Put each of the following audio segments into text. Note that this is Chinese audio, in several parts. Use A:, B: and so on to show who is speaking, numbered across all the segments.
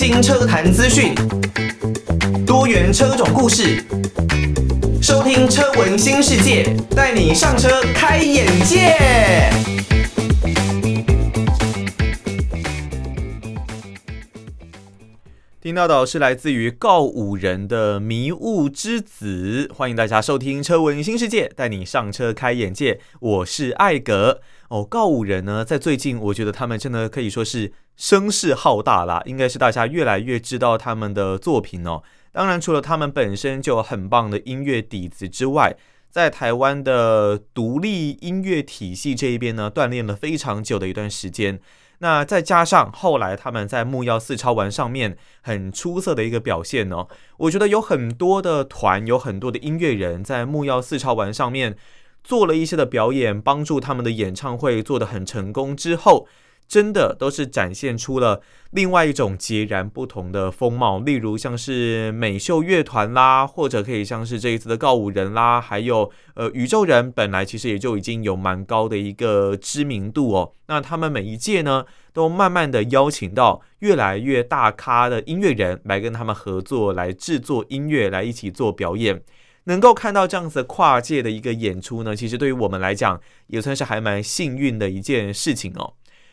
A: 新车坛资讯，多元车种故事，收听车闻新世界，带你上车开眼界。听到的是来自于告五人的《迷雾之子》，欢迎大家收听车闻新世界，带你上车开眼界。我是艾格。哦，告五人呢，在最近，我觉得他们真的可以说是声势浩大啦，应该是大家越来越知道他们的作品哦。当然，除了他们本身就很棒的音乐底子之外，在台湾的独立音乐体系这一边呢，锻炼了非常久的一段时间。那再加上后来他们在木曜四超玩上面很出色的一个表现哦，我觉得有很多的团，有很多的音乐人在木曜四超玩上面。做了一些的表演，帮助他们的演唱会做得很成功之后，真的都是展现出了另外一种截然不同的风貌。例如像是美秀乐团啦，或者可以像是这一次的告五人啦，还有呃宇宙人，本来其实也就已经有蛮高的一个知名度哦。那他们每一届呢，都慢慢的邀请到越来越大咖的音乐人来跟他们合作，来制作音乐，来一起做表演。能够看到这样子跨界的一个演出呢，其实对于我们来讲也算是还蛮幸运的一件事情哦。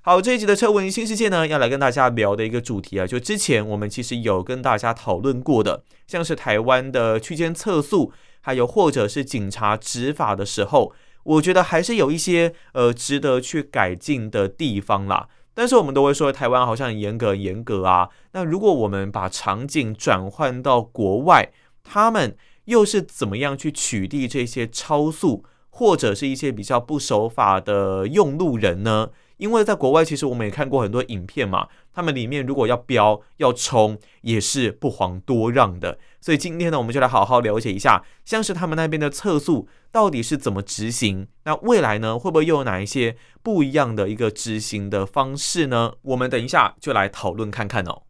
A: 好，这一集的车闻新世界呢，要来跟大家聊的一个主题啊，就之前我们其实有跟大家讨论过的，像是台湾的区间测速，还有或者是警察执法的时候，我觉得还是有一些呃值得去改进的地方啦。但是我们都会说台湾好像很严格严格啊，那如果我们把场景转换到国外，他们又是怎么样去取缔这些超速或者是一些比较不守法的用路人呢？因为在国外，其实我们也看过很多影片嘛，他们里面如果要飙要冲，也是不遑多让的。所以今天呢，我们就来好好了解一下，像是他们那边的测速到底是怎么执行？那未来呢，会不会又有哪一些不一样的一个执行的方式呢？我们等一下就来讨论看看哦。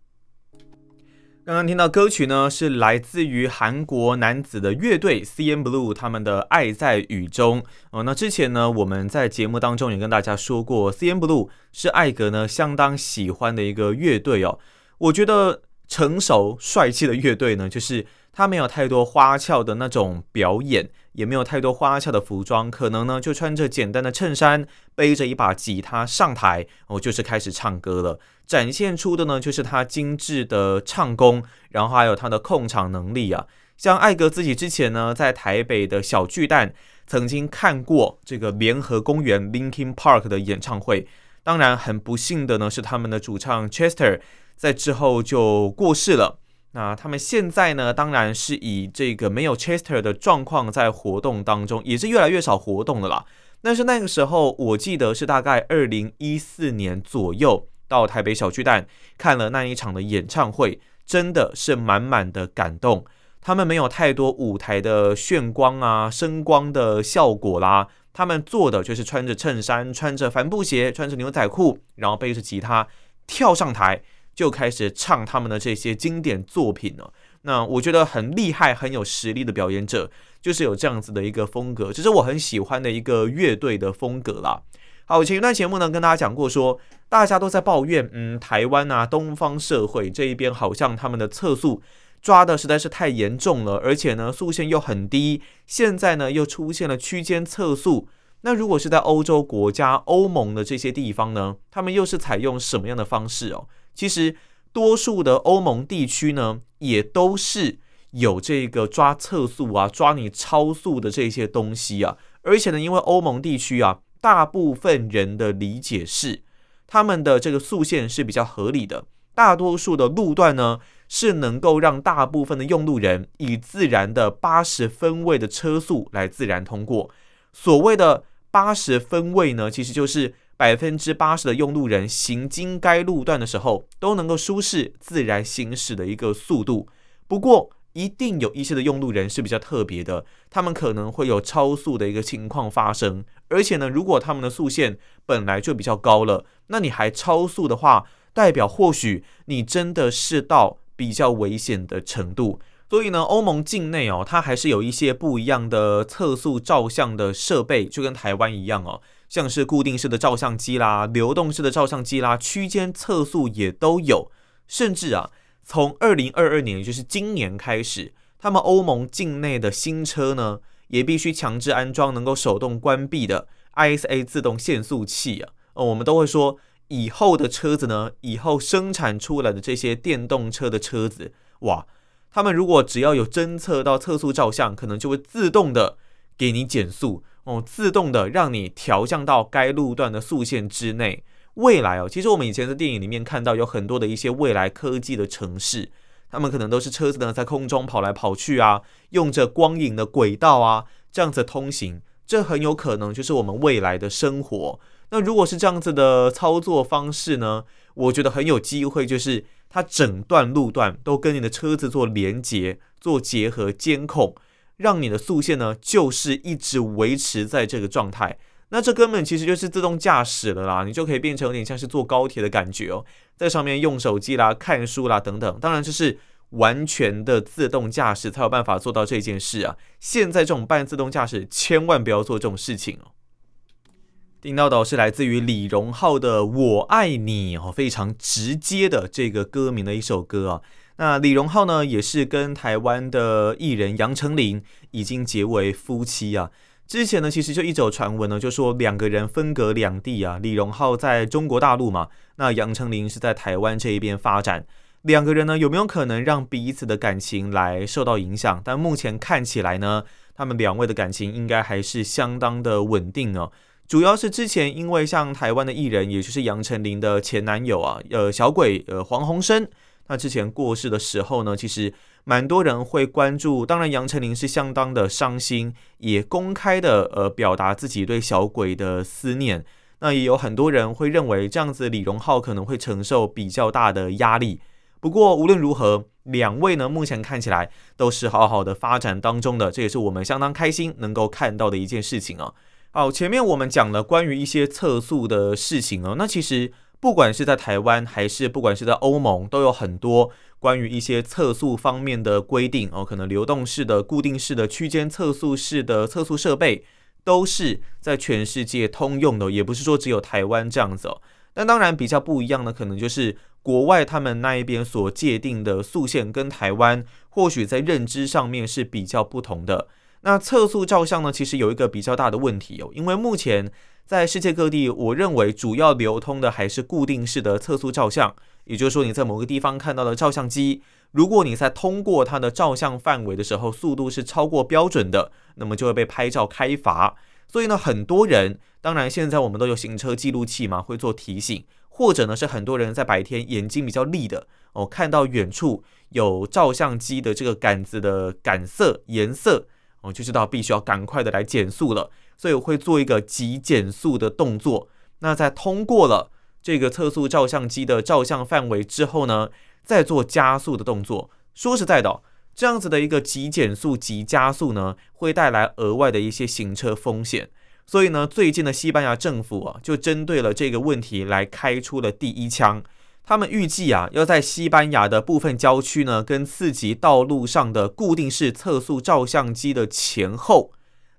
A: 刚刚听到歌曲呢，是来自于韩国男子的乐队 CNBLUE 他们的《爱在雨中》哦。那之前呢，我们在节目当中也跟大家说过，CNBLUE 是艾格呢相当喜欢的一个乐队哦。我觉得成熟帅气的乐队呢，就是他没有太多花俏的那种表演，也没有太多花俏的服装，可能呢就穿着简单的衬衫，背着一把吉他上台，哦，就是开始唱歌了。展现出的呢，就是他精致的唱功，然后还有他的控场能力啊。像艾格自己之前呢，在台北的小巨蛋曾经看过这个联合公园 Linkin Park 的演唱会。当然，很不幸的呢，是他们的主唱 Chester 在之后就过世了。那他们现在呢，当然是以这个没有 Chester 的状况在活动当中，也是越来越少活动了啦。但是那个时候，我记得是大概二零一四年左右。到台北小巨蛋看了那一场的演唱会，真的是满满的感动。他们没有太多舞台的炫光啊、声光的效果啦，他们做的就是穿着衬衫、穿着帆布鞋、穿着牛仔裤，然后背着吉他跳上台，就开始唱他们的这些经典作品了。那我觉得很厉害、很有实力的表演者，就是有这样子的一个风格，这是我很喜欢的一个乐队的风格啦。好，前一段节目呢，跟大家讲过说，大家都在抱怨，嗯，台湾啊，东方社会这一边好像他们的测速抓的实在是太严重了，而且呢，速限又很低。现在呢，又出现了区间测速。那如果是在欧洲国家、欧盟的这些地方呢，他们又是采用什么样的方式哦？其实，多数的欧盟地区呢，也都是有这个抓测速啊、抓你超速的这些东西啊。而且呢，因为欧盟地区啊。大部分人的理解是，他们的这个速限是比较合理的。大多数的路段呢，是能够让大部分的用路人以自然的八十分位的车速来自然通过。所谓的八十分位呢，其实就是百分之八十的用路人行经该路段的时候，都能够舒适自然行驶的一个速度。不过，一定有一些的用路人是比较特别的，他们可能会有超速的一个情况发生，而且呢，如果他们的速限本来就比较高了，那你还超速的话，代表或许你真的是到比较危险的程度。所以呢，欧盟境内哦，它还是有一些不一样的测速照相的设备，就跟台湾一样哦，像是固定式的照相机啦、流动式的照相机啦，区间测速也都有。甚至啊，从二零二二年，也就是今年开始，他们欧盟境内的新车呢，也必须强制安装能够手动关闭的 ISA 自动限速器啊。呃，我们都会说，以后的车子呢，以后生产出来的这些电动车的车子，哇，他们如果只要有侦测到测速照相，可能就会自动的给你减速哦，自动的让你调降到该路段的速限之内。未来哦，其实我们以前在电影里面看到有很多的一些未来科技的城市，他们可能都是车子呢在空中跑来跑去啊，用着光影的轨道啊，这样子通行，这很有可能就是我们未来的生活。那如果是这样子的操作方式呢，我觉得很有机会，就是它整段路段都跟你的车子做连接、做结合、监控，让你的速线呢就是一直维持在这个状态。那这根本其实就是自动驾驶了啦，你就可以变成有点像是坐高铁的感觉哦，在上面用手机啦、看书啦等等。当然这是完全的自动驾驶才有办法做到这件事啊。现在这种半自动驾驶，千万不要做这种事情哦。听到的是来自于李荣浩的《我爱你》哦，非常直接的这个歌名的一首歌啊。那李荣浩呢，也是跟台湾的艺人杨丞琳已经结为夫妻啊。之前呢，其实就一直有传闻呢，就说两个人分隔两地啊。李荣浩在中国大陆嘛，那杨丞琳是在台湾这一边发展。两个人呢，有没有可能让彼此的感情来受到影响？但目前看起来呢，他们两位的感情应该还是相当的稳定哦。主要是之前因为像台湾的艺人，也就是杨丞琳的前男友啊，呃，小鬼呃黄鸿升，他之前过世的时候呢，其实。蛮多人会关注，当然杨丞琳是相当的伤心，也公开的呃表达自己对小鬼的思念。那也有很多人会认为这样子李荣浩可能会承受比较大的压力。不过无论如何，两位呢目前看起来都是好好的发展当中的，这也是我们相当开心能够看到的一件事情啊。好，前面我们讲了关于一些测速的事情哦，那其实不管是在台湾还是不管是在欧盟，都有很多。关于一些测速方面的规定哦，可能流动式的、固定式的、区间测速式的测速设备都是在全世界通用的，也不是说只有台湾这样子哦。但当然比较不一样的，可能就是国外他们那一边所界定的速限跟台湾或许在认知上面是比较不同的。那测速照相呢，其实有一个比较大的问题哦，因为目前在世界各地，我认为主要流通的还是固定式的测速照相。也就是说，你在某个地方看到的照相机，如果你在通过它的照相范围的时候，速度是超过标准的，那么就会被拍照开罚。所以呢，很多人，当然现在我们都有行车记录器嘛，会做提醒，或者呢是很多人在白天眼睛比较利的哦，看到远处有照相机的这个杆子的杆色颜色哦，就知道必须要赶快的来减速了，所以我会做一个急减速的动作。那在通过了。这个测速照相机的照相范围之后呢，再做加速的动作。说实在的，这样子的一个急减速、急加速呢，会带来额外的一些行车风险。所以呢，最近的西班牙政府啊，就针对了这个问题来开出了第一枪。他们预计啊，要在西班牙的部分郊区呢，跟次级道路上的固定式测速照相机的前后，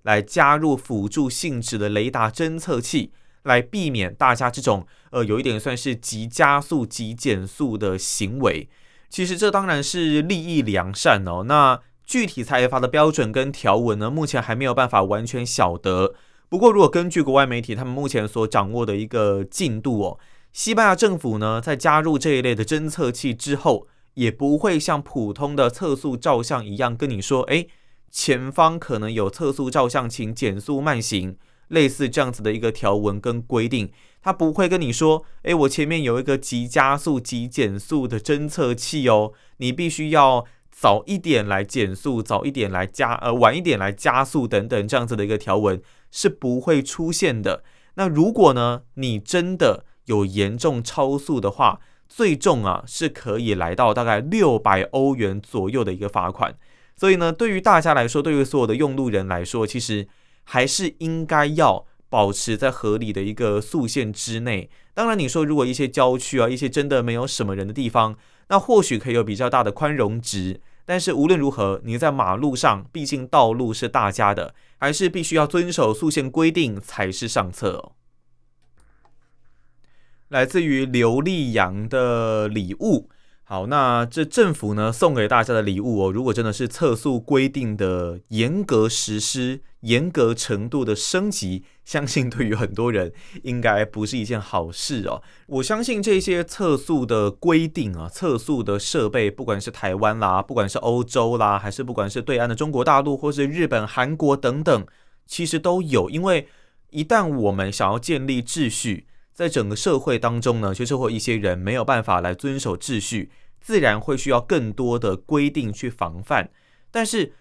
A: 来加入辅助性质的雷达侦测器。来避免大家这种呃有一点算是急加速、急减速的行为，其实这当然是利益良善哦。那具体裁罚的标准跟条文呢，目前还没有办法完全晓得。不过，如果根据国外媒体他们目前所掌握的一个进度哦，西班牙政府呢在加入这一类的侦测器之后，也不会像普通的测速照相一样跟你说，诶，前方可能有测速照相，请减速慢行。类似这样子的一个条文跟规定，他不会跟你说，诶，我前面有一个急加速、急减速的侦测器哦，你必须要早一点来减速，早一点来加，呃，晚一点来加速等等，这样子的一个条文是不会出现的。那如果呢，你真的有严重超速的话，最重啊是可以来到大概六百欧元左右的一个罚款。所以呢，对于大家来说，对于所有的用路人来说，其实。还是应该要保持在合理的一个速限之内。当然，你说如果一些郊区啊，一些真的没有什么人的地方，那或许可以有比较大的宽容值。但是无论如何，你在马路上，毕竟道路是大家的，还是必须要遵守速限规定才是上策哦。来自于刘力扬的礼物。好，那这政府呢送给大家的礼物哦，如果真的是测速规定的严格实施、严格程度的升级，相信对于很多人应该不是一件好事哦。我相信这些测速的规定啊，测速的设备，不管是台湾啦，不管是欧洲啦，还是不管是对岸的中国大陆，或是日本、韩国等等，其实都有。因为一旦我们想要建立秩序，在整个社会当中呢，就是会一些人没有办法来遵守秩序，自然会需要更多的规定去防范。但是，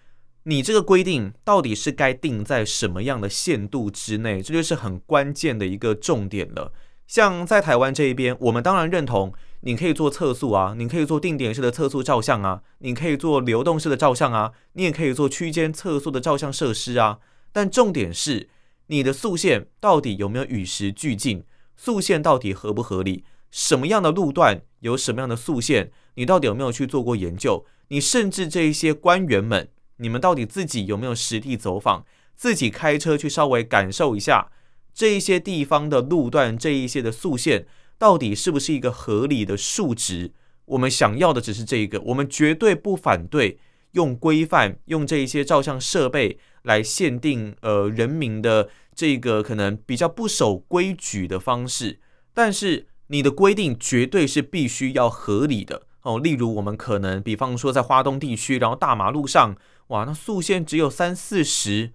A: 你这个规定到底是该定在什么样的限度之内？这就是很关键的一个重点了。像在台湾这一边，我们当然认同你可以做测速啊，你可以做定点式的测速照相啊，你可以做流动式的照相啊，你也可以做区间测速的照相设施啊。但重点是，你的速限到底有没有与时俱进？速限到底合不合理？什么样的路段有什么样的速限？你到底有没有去做过研究？你甚至这一些官员们，你们到底自己有没有实地走访，自己开车去稍微感受一下这一些地方的路段，这一些的速限到底是不是一个合理的数值？我们想要的只是这一个，我们绝对不反对用规范、用这一些照相设备来限定呃人民的。这个可能比较不守规矩的方式，但是你的规定绝对是必须要合理的哦。例如，我们可能比方说在花东地区，然后大马路上，哇，那速限只有三四十，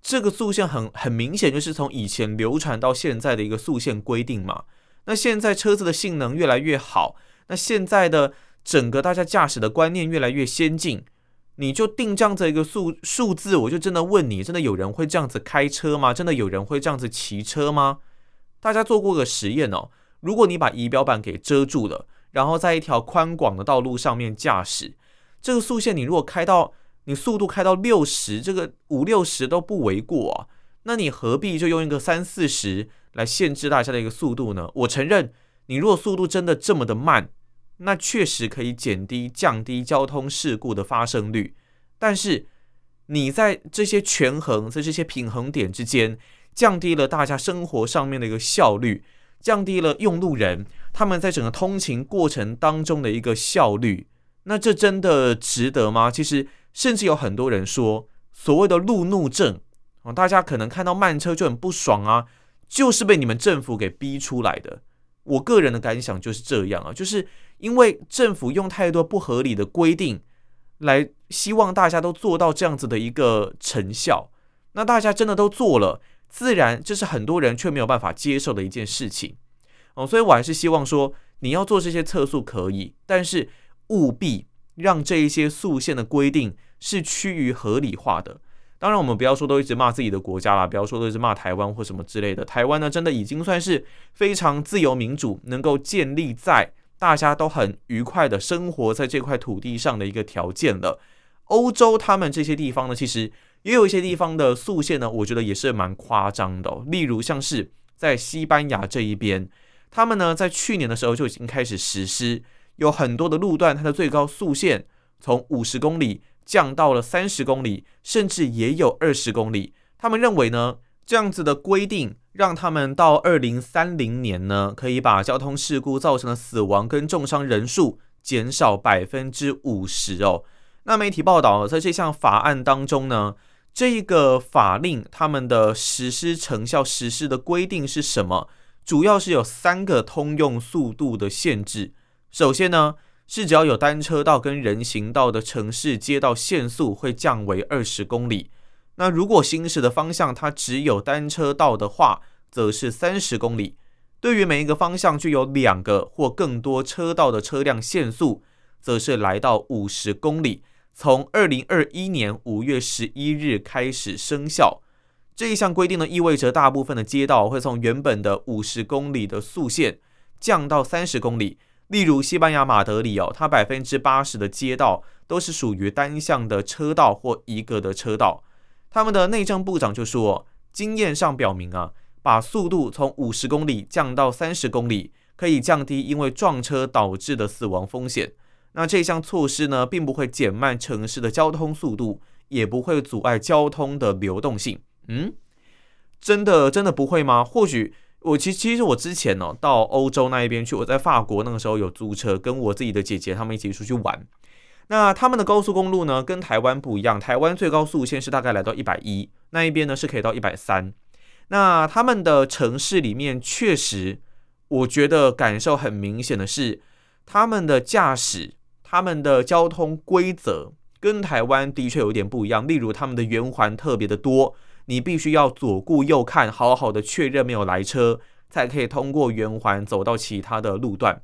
A: 这个速限很很明显就是从以前流传到现在的一个速限规定嘛。那现在车子的性能越来越好，那现在的整个大家驾驶的观念越来越先进。你就定这样子一个数数字，我就真的问你，真的有人会这样子开车吗？真的有人会这样子骑车吗？大家做过个实验哦，如果你把仪表板给遮住了，然后在一条宽广的道路上面驾驶，这个速限你如果开到你速度开到六十，这个五六十都不为过啊，那你何必就用一个三四十来限制大家的一个速度呢？我承认，你如果速度真的这么的慢。那确实可以减低、降低交通事故的发生率，但是你在这些权衡、在这些平衡点之间，降低了大家生活上面的一个效率，降低了用路人他们在整个通勤过程当中的一个效率，那这真的值得吗？其实，甚至有很多人说，所谓的路怒症啊，大家可能看到慢车就很不爽啊，就是被你们政府给逼出来的。我个人的感想就是这样啊，就是。因为政府用太多不合理的规定，来希望大家都做到这样子的一个成效，那大家真的都做了，自然这是很多人却没有办法接受的一件事情哦。所以我还是希望说，你要做这些测速可以，但是务必让这一些速限的规定是趋于合理化的。当然，我们不要说都一直骂自己的国家啦，不要说都一直骂台湾或什么之类的。台湾呢，真的已经算是非常自由民主，能够建立在。大家都很愉快的生活在这块土地上的一个条件了。欧洲他们这些地方呢，其实也有一些地方的速限呢，我觉得也是蛮夸张的。例如像是在西班牙这一边，他们呢在去年的时候就已经开始实施，有很多的路段，它的最高速限从五十公里降到了三十公里，甚至也有二十公里。他们认为呢，这样子的规定。让他们到二零三零年呢，可以把交通事故造成的死亡跟重伤人数减少百分之五十哦。那媒体报道，在这项法案当中呢，这个法令他们的实施成效、实施的规定是什么？主要是有三个通用速度的限制。首先呢，是只要有单车道跟人行道的城市街道限速会降为二十公里。那如果行驶的方向它只有单车道的话，则是三十公里。对于每一个方向具有两个或更多车道的车辆限速，则是来到五十公里。从二零二一年五月十一日开始生效。这一项规定呢，意味着大部分的街道会从原本的五十公里的速限降到三十公里。例如西班牙马德里哦，它百分之八十的街道都是属于单向的车道或一个的车道。他们的内政部长就说，经验上表明啊，把速度从五十公里降到三十公里，可以降低因为撞车导致的死亡风险。那这项措施呢，并不会减慢城市的交通速度，也不会阻碍交通的流动性。嗯，真的真的不会吗？或许我其其实我之前哦到欧洲那一边去，我在法国那个时候有租车，跟我自己的姐姐他们一起出去玩。那他们的高速公路呢，跟台湾不一样，台湾最高速限是大概来到一百一，那一边呢是可以到一百三。那他们的城市里面确实，我觉得感受很明显的是，他们的驾驶、他们的交通规则跟台湾的确有点不一样。例如，他们的圆环特别的多，你必须要左顾右看，好好的确认没有来车，才可以通过圆环走到其他的路段。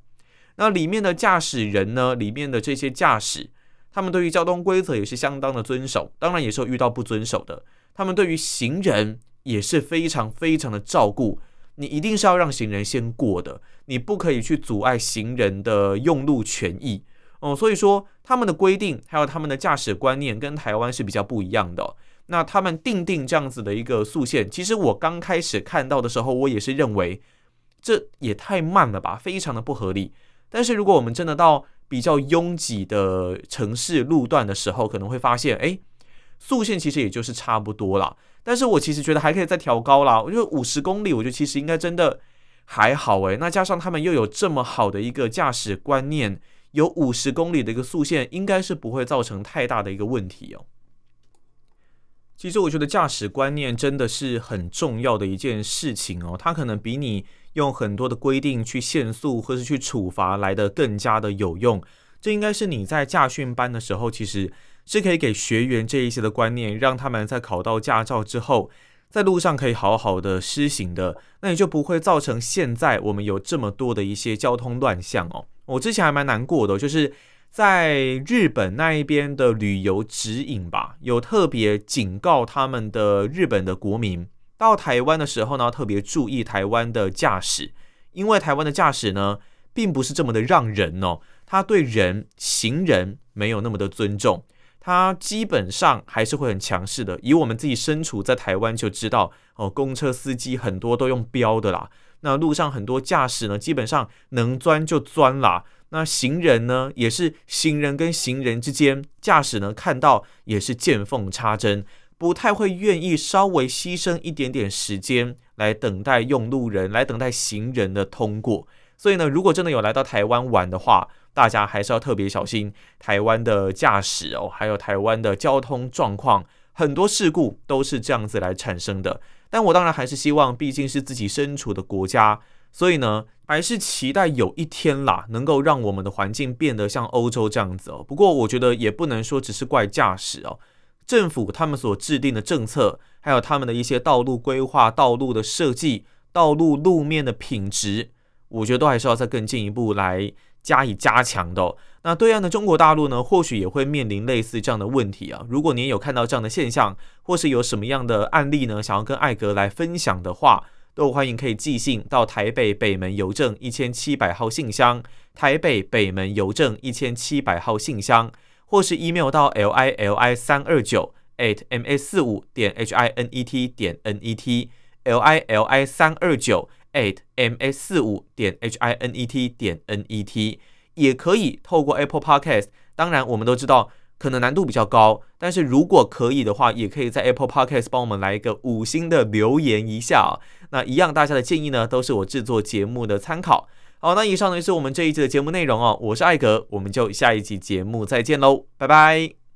A: 那里面的驾驶人呢？里面的这些驾驶，他们对于交通规则也是相当的遵守，当然也是有遇到不遵守的。他们对于行人也是非常非常的照顾，你一定是要让行人先过的，你不可以去阻碍行人的用路权益哦。所以说，他们的规定还有他们的驾驶观念跟台湾是比较不一样的。那他们定定这样子的一个速限，其实我刚开始看到的时候，我也是认为这也太慢了吧，非常的不合理。但是如果我们真的到比较拥挤的城市路段的时候，可能会发现，哎，速限其实也就是差不多啦。但是我其实觉得还可以再调高啦。我觉得五十公里，我觉得其实应该真的还好诶。那加上他们又有这么好的一个驾驶观念，有五十公里的一个速限，应该是不会造成太大的一个问题哦。其实我觉得驾驶观念真的是很重要的一件事情哦，它可能比你。用很多的规定去限速或是去处罚来得更加的有用，这应该是你在驾训班的时候，其实是可以给学员这一些的观念，让他们在考到驾照之后，在路上可以好好的施行的，那也就不会造成现在我们有这么多的一些交通乱象哦。我之前还蛮难过的，就是在日本那一边的旅游指引吧，有特别警告他们的日本的国民。到台湾的时候呢，特别注意台湾的驾驶，因为台湾的驾驶呢，并不是这么的让人哦，他对人行人没有那么的尊重，他基本上还是会很强势的。以我们自己身处在台湾就知道哦，公车司机很多都用飙的啦，那路上很多驾驶呢，基本上能钻就钻啦。那行人呢，也是行人跟行人之间，驾驶呢看到也是见缝插针。不太会愿意稍微牺牲一点点时间来等待用路人，来等待行人的通过。所以呢，如果真的有来到台湾玩的话，大家还是要特别小心台湾的驾驶哦，还有台湾的交通状况，很多事故都是这样子来产生的。但我当然还是希望，毕竟是自己身处的国家，所以呢，还是期待有一天啦，能够让我们的环境变得像欧洲这样子哦。不过我觉得也不能说只是怪驾驶哦。政府他们所制定的政策，还有他们的一些道路规划、道路的设计、道路路面的品质，我觉得都还是要再更进一步来加以加强的。那对岸的中国大陆呢，或许也会面临类似这样的问题啊。如果您有看到这样的现象，或是有什么样的案例呢，想要跟艾格来分享的话，都欢迎可以寄信到台北北门邮政一千七百号信箱，台北北门邮政一千七百号信箱。或是 email 到 l i l i 三二九 at m s 四五点 h i n e t 点 n e t l i l i 三二九 at m s 四五点 h i n e t 点 n e t 也可以透过 Apple Podcast，当然我们都知道可能难度比较高，但是如果可以的话，也可以在 Apple Podcast 帮我们来一个五星的留言一下啊。那一样，大家的建议呢，都是我制作节目的参考。好，那以上呢是我们这一集的节目内容哦。我是艾格，我们就下一集节目再见喽，拜拜。